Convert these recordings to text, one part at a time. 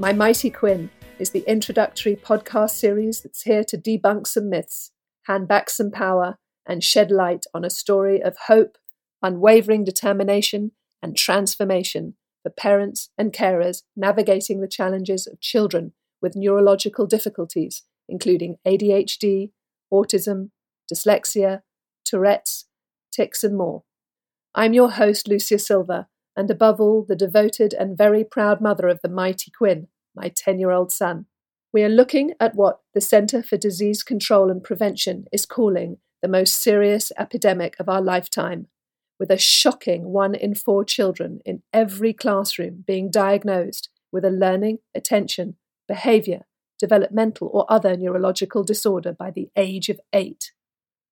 My Mighty Quinn is the introductory podcast series that's here to debunk some myths, hand back some power, and shed light on a story of hope, unwavering determination, and transformation for parents and carers navigating the challenges of children with neurological difficulties, including ADHD, autism, dyslexia, Tourette's, tics, and more. I'm your host, Lucia Silver, and above all, the devoted and very proud mother of the mighty Quinn, my 10 year old son. We are looking at what the Centre for Disease Control and Prevention is calling the most serious epidemic of our lifetime, with a shocking one in four children in every classroom being diagnosed with a learning, attention, behaviour, developmental, or other neurological disorder by the age of eight.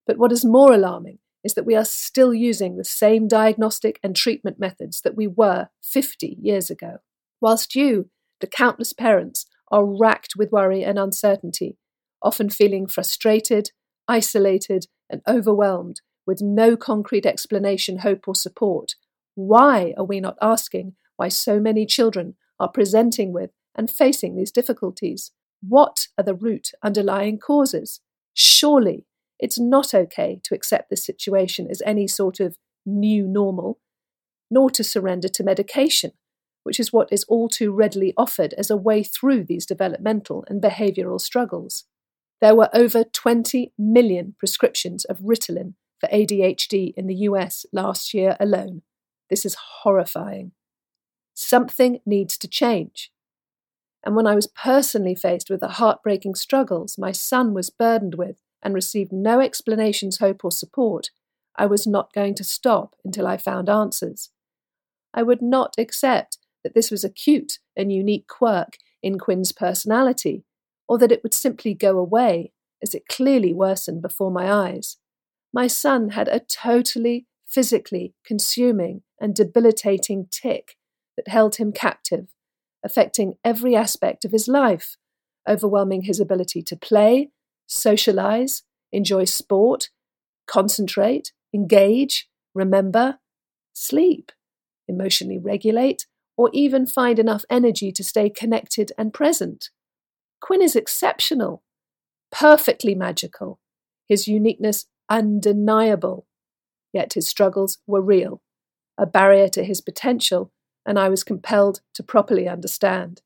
But what is more alarming is that we are still using the same diagnostic and treatment methods that we were 50 years ago. Whilst you, the countless parents, are racked with worry and uncertainty, often feeling frustrated, isolated, and overwhelmed with no concrete explanation, hope, or support. Why are we not asking why so many children are presenting with and facing these difficulties? What are the root underlying causes? Surely it's not okay to accept this situation as any sort of new normal, nor to surrender to medication, which is what is all too readily offered as a way through these developmental and behavioural struggles. There were over 20 million prescriptions of Ritalin for ADHD in the US last year alone. This is horrifying. Something needs to change. And when I was personally faced with the heartbreaking struggles my son was burdened with, and received no explanations, hope, or support, I was not going to stop until I found answers. I would not accept that this was a cute and unique quirk in Quinn's personality, or that it would simply go away, as it clearly worsened before my eyes. My son had a totally physically consuming and debilitating tic that held him captive, affecting every aspect of his life, overwhelming his ability to play, socialize, enjoy sport, concentrate, engage, remember, sleep, emotionally regulate, or even find enough energy to stay connected and present. Quinn is exceptional, perfectly magical, his uniqueness undeniable. Yet his struggles were real, a barrier to his potential, and I was compelled to properly understand.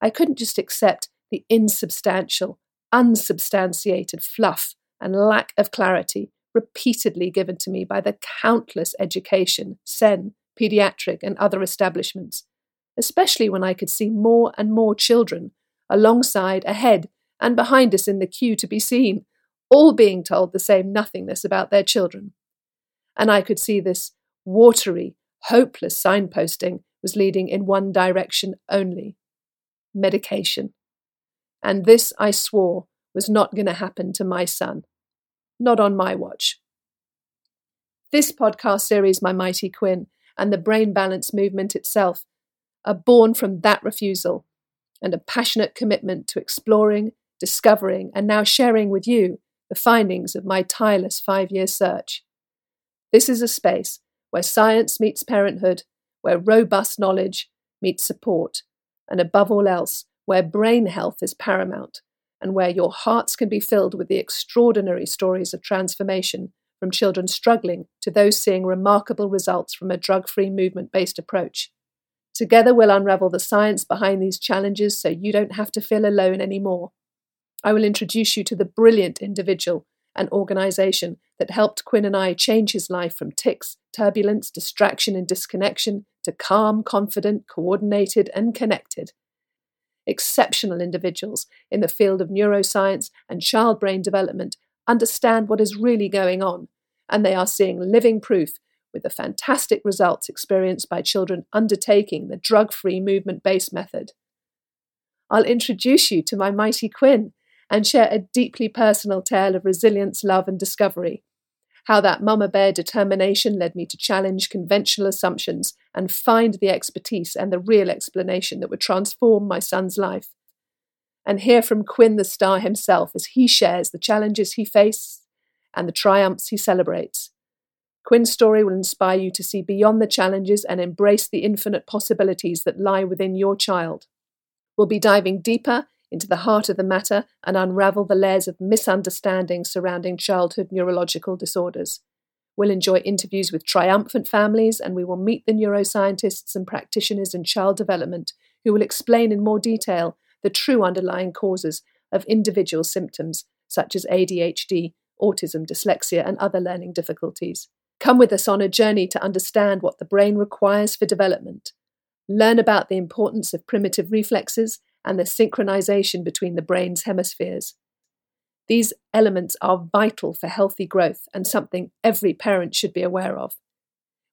I couldn't just accept the insubstantial, unsubstantiated fluff and lack of clarity repeatedly given to me by the countless education, SEN, pediatric, and other establishments, especially when I could see more and more children alongside, ahead, and behind us in the queue to be seen, all being told the same nothingness about their children. And I could see this watery, hopeless signposting was leading in one direction only medication. And this, I swore, was not going to happen to my son. Not on my watch. This podcast series, My Mighty Quinn, and the Brain Balance movement itself are born from that refusal and a passionate commitment to exploring, discovering, and now sharing with you the findings of my tireless five year search. This is a space where science meets parenthood, where robust knowledge meets support, and above all else, where brain health is paramount and where your hearts can be filled with the extraordinary stories of transformation from children struggling to those seeing remarkable results from a drug free movement based approach. Together, we'll unravel the science behind these challenges so you don't have to feel alone anymore. I will introduce you to the brilliant individual and organization that helped Quinn and I change his life from tics, turbulence, distraction, and disconnection to calm, confident, coordinated, and connected exceptional individuals in the field of neuroscience and child brain development understand what is really going on, and they are seeing living proof with the fantastic results experienced by children undertaking the drug free movement based method. I'll introduce you to my mighty Quinn and share a deeply personal tale of resilience, love, and discovery how that mama bear determination led me to challenge conventional assumptions and find the expertise and the real explanation that would transform my son's life. And hear from Quinn the star himself as he shares the challenges he faced and the triumphs he celebrates. Quinn's story will inspire you to see beyond the challenges and embrace the infinite possibilities that lie within your child. We'll be diving deeper into the heart of the matter and unravel the layers of misunderstanding surrounding childhood neurological disorders. We'll enjoy interviews with triumphant families, and we will meet the neuroscientists and practitioners in child development who will explain in more detail the true underlying causes of individual symptoms such as ADHD, autism, dyslexia, and other learning difficulties. Come with us on a journey to understand what the brain requires for development. Learn about the importance of primitive reflexes and the synchronization between the brain's hemispheres. These elements are vital for healthy growth and something every parent should be aware of.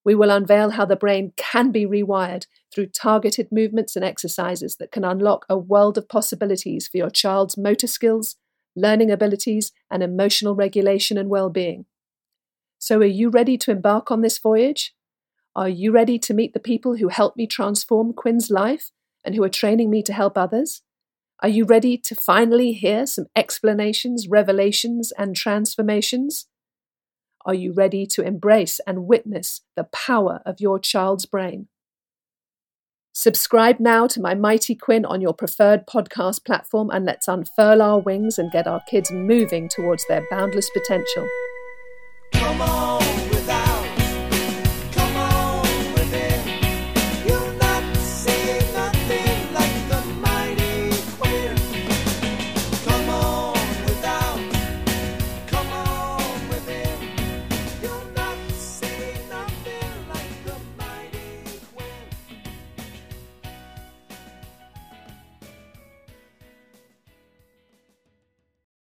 We will unveil how the brain can be rewired through targeted movements and exercises that can unlock a world of possibilities for your child's motor skills, learning abilities, and emotional regulation and well being. So, are you ready to embark on this voyage? Are you ready to meet the people who helped me transform Quinn's life and who are training me to help others? Are you ready to finally hear some explanations, revelations, and transformations? Are you ready to embrace and witness the power of your child's brain? Subscribe now to my Mighty Quinn on your preferred podcast platform and let's unfurl our wings and get our kids moving towards their boundless potential.